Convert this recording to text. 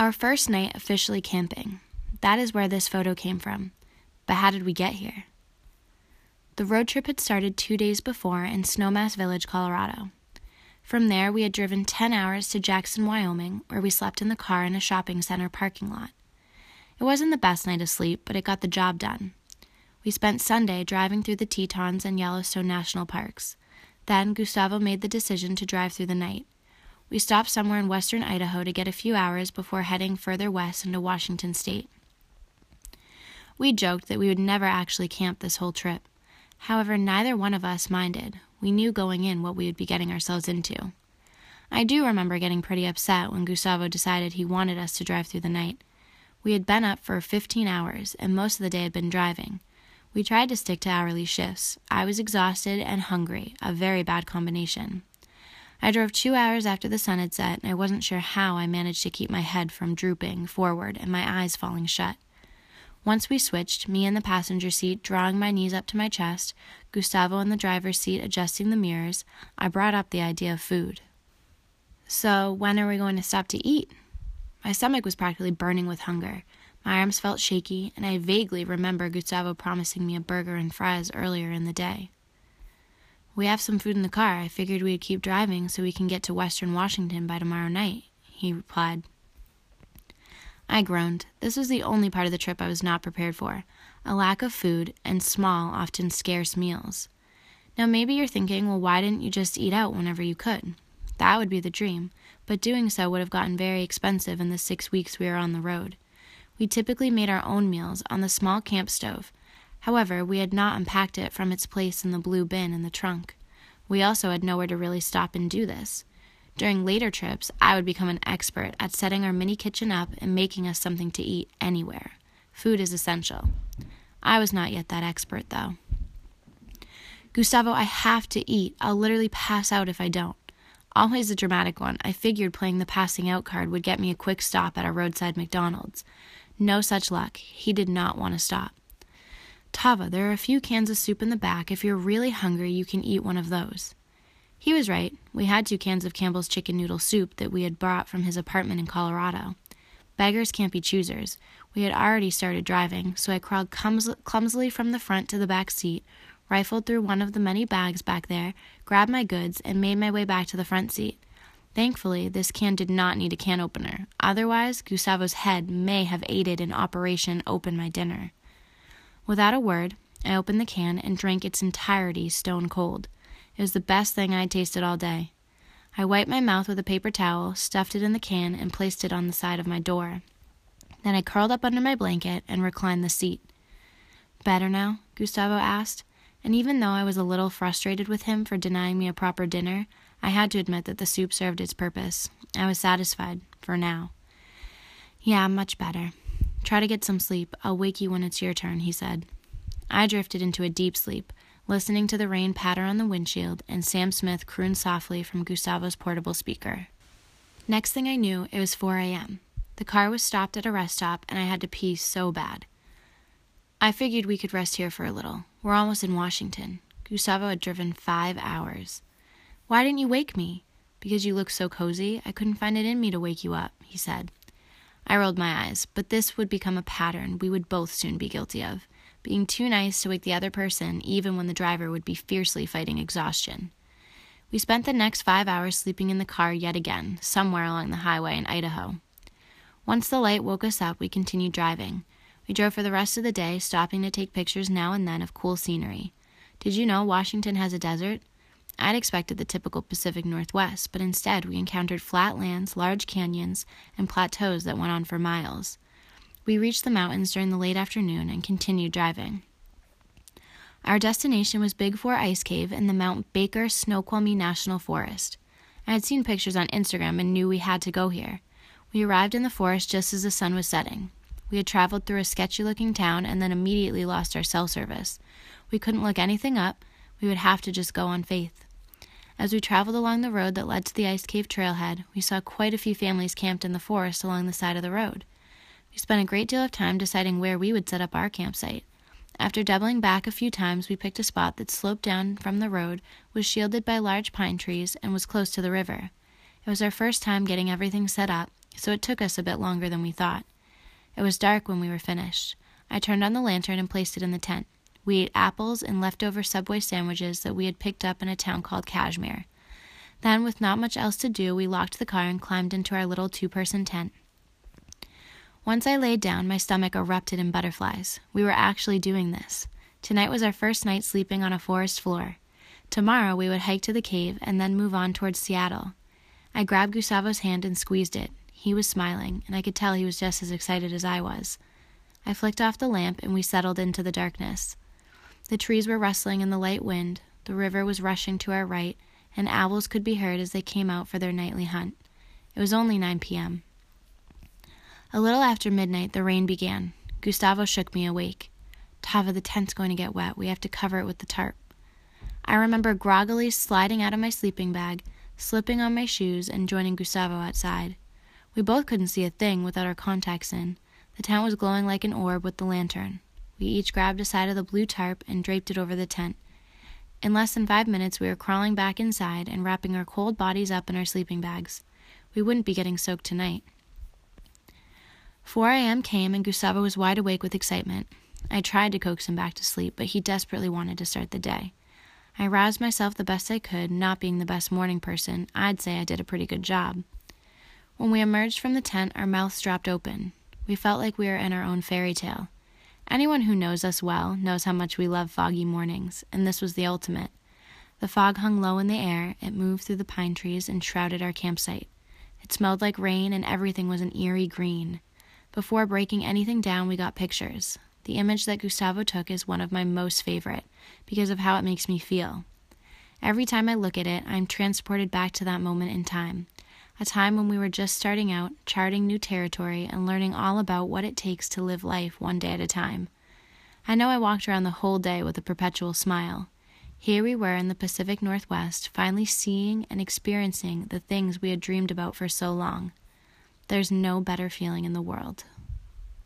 Our first night officially camping. That is where this photo came from. But how did we get here? The road trip had started two days before in Snowmass Village, Colorado. From there, we had driven 10 hours to Jackson, Wyoming, where we slept in the car in a shopping center parking lot. It wasn't the best night of sleep, but it got the job done. We spent Sunday driving through the Tetons and Yellowstone National Parks. Then Gustavo made the decision to drive through the night. We stopped somewhere in western Idaho to get a few hours before heading further west into Washington state. We joked that we would never actually camp this whole trip. However, neither one of us minded. We knew going in what we would be getting ourselves into. I do remember getting pretty upset when Gustavo decided he wanted us to drive through the night. We had been up for 15 hours, and most of the day had been driving. We tried to stick to hourly shifts. I was exhausted and hungry, a very bad combination. I drove two hours after the sun had set, and I wasn't sure how I managed to keep my head from drooping forward and my eyes falling shut. Once we switched, me in the passenger seat drawing my knees up to my chest, Gustavo in the driver's seat adjusting the mirrors, I brought up the idea of food. So, when are we going to stop to eat? My stomach was practically burning with hunger. My arms felt shaky, and I vaguely remember Gustavo promising me a burger and fries earlier in the day. We have some food in the car. I figured we'd keep driving so we can get to Western Washington by tomorrow night, he replied. I groaned. This was the only part of the trip I was not prepared for a lack of food and small, often scarce meals. Now, maybe you're thinking, well, why didn't you just eat out whenever you could? That would be the dream, but doing so would have gotten very expensive in the six weeks we were on the road. We typically made our own meals on the small camp stove. However, we had not unpacked it from its place in the blue bin in the trunk. We also had nowhere to really stop and do this. During later trips, I would become an expert at setting our mini kitchen up and making us something to eat anywhere. Food is essential. I was not yet that expert, though. Gustavo, I have to eat. I'll literally pass out if I don't. Always a dramatic one, I figured playing the passing out card would get me a quick stop at a roadside McDonald's. No such luck. He did not want to stop. Tava, there are a few cans of soup in the back. If you're really hungry, you can eat one of those. He was right. We had two cans of Campbell's chicken noodle soup that we had brought from his apartment in Colorado. Beggars can't be choosers. We had already started driving, so I crawled clumsily from the front to the back seat, rifled through one of the many bags back there, grabbed my goods, and made my way back to the front seat. Thankfully, this can did not need a can opener. Otherwise, Gustavo's head may have aided in Operation Open My Dinner. Without a word, I opened the can and drank its entirety stone cold. It was the best thing I had tasted all day. I wiped my mouth with a paper towel, stuffed it in the can, and placed it on the side of my door. Then I curled up under my blanket and reclined the seat. Better now? Gustavo asked and even though I was a little frustrated with him for denying me a proper dinner, I had to admit that the soup served its purpose. I was satisfied, for now. Yeah, much better. Try to get some sleep. I'll wake you when it's your turn, he said. I drifted into a deep sleep, listening to the rain patter on the windshield and Sam Smith croon softly from Gustavo's portable speaker. Next thing I knew, it was 4 a.m. The car was stopped at a rest stop, and I had to pee so bad. I figured we could rest here for a little. We're almost in Washington. Gustavo had driven five hours. Why didn't you wake me? Because you look so cozy, I couldn't find it in me to wake you up, he said. I rolled my eyes, but this would become a pattern we would both soon be guilty of being too nice to wake the other person, even when the driver would be fiercely fighting exhaustion. We spent the next five hours sleeping in the car yet again, somewhere along the highway in Idaho. Once the light woke us up, we continued driving. We drove for the rest of the day, stopping to take pictures now and then of cool scenery. Did you know Washington has a desert? I'd expected the typical Pacific Northwest, but instead we encountered flat lands, large canyons, and plateaus that went on for miles. We reached the mountains during the late afternoon and continued driving. Our destination was Big Four Ice Cave in the Mount Baker Snoqualmie National Forest. I had seen pictures on Instagram and knew we had to go here. We arrived in the forest just as the sun was setting. We had traveled through a sketchy looking town and then immediately lost our cell service. We couldn't look anything up, we would have to just go on faith. As we traveled along the road that led to the ice cave trailhead, we saw quite a few families camped in the forest along the side of the road. We spent a great deal of time deciding where we would set up our campsite. After doubling back a few times, we picked a spot that sloped down from the road, was shielded by large pine trees, and was close to the river. It was our first time getting everything set up, so it took us a bit longer than we thought. It was dark when we were finished. I turned on the lantern and placed it in the tent. We ate apples and leftover Subway sandwiches that we had picked up in a town called Cashmere. Then, with not much else to do, we locked the car and climbed into our little two person tent. Once I laid down, my stomach erupted in butterflies. We were actually doing this. Tonight was our first night sleeping on a forest floor. Tomorrow we would hike to the cave and then move on towards Seattle. I grabbed Gustavo's hand and squeezed it. He was smiling, and I could tell he was just as excited as I was. I flicked off the lamp and we settled into the darkness. The trees were rustling in the light wind, the river was rushing to our right, and owls could be heard as they came out for their nightly hunt. It was only 9 p.m. A little after midnight, the rain began. Gustavo shook me awake. Tava, the tent's going to get wet. We have to cover it with the tarp. I remember groggily sliding out of my sleeping bag, slipping on my shoes, and joining Gustavo outside. We both couldn't see a thing without our contacts in. The tent was glowing like an orb with the lantern. We each grabbed a side of the blue tarp and draped it over the tent. In less than five minutes, we were crawling back inside and wrapping our cold bodies up in our sleeping bags. We wouldn't be getting soaked tonight. 4 a.m. came and Gustavo was wide awake with excitement. I tried to coax him back to sleep, but he desperately wanted to start the day. I roused myself the best I could, not being the best morning person. I'd say I did a pretty good job. When we emerged from the tent, our mouths dropped open. We felt like we were in our own fairy tale. Anyone who knows us well knows how much we love foggy mornings, and this was the ultimate. The fog hung low in the air, it moved through the pine trees and shrouded our campsite. It smelled like rain, and everything was an eerie green. Before breaking anything down, we got pictures. The image that Gustavo took is one of my most favorite because of how it makes me feel. Every time I look at it, I'm transported back to that moment in time. A time when we were just starting out, charting new territory, and learning all about what it takes to live life one day at a time. I know I walked around the whole day with a perpetual smile. Here we were in the Pacific Northwest, finally seeing and experiencing the things we had dreamed about for so long. There's no better feeling in the world.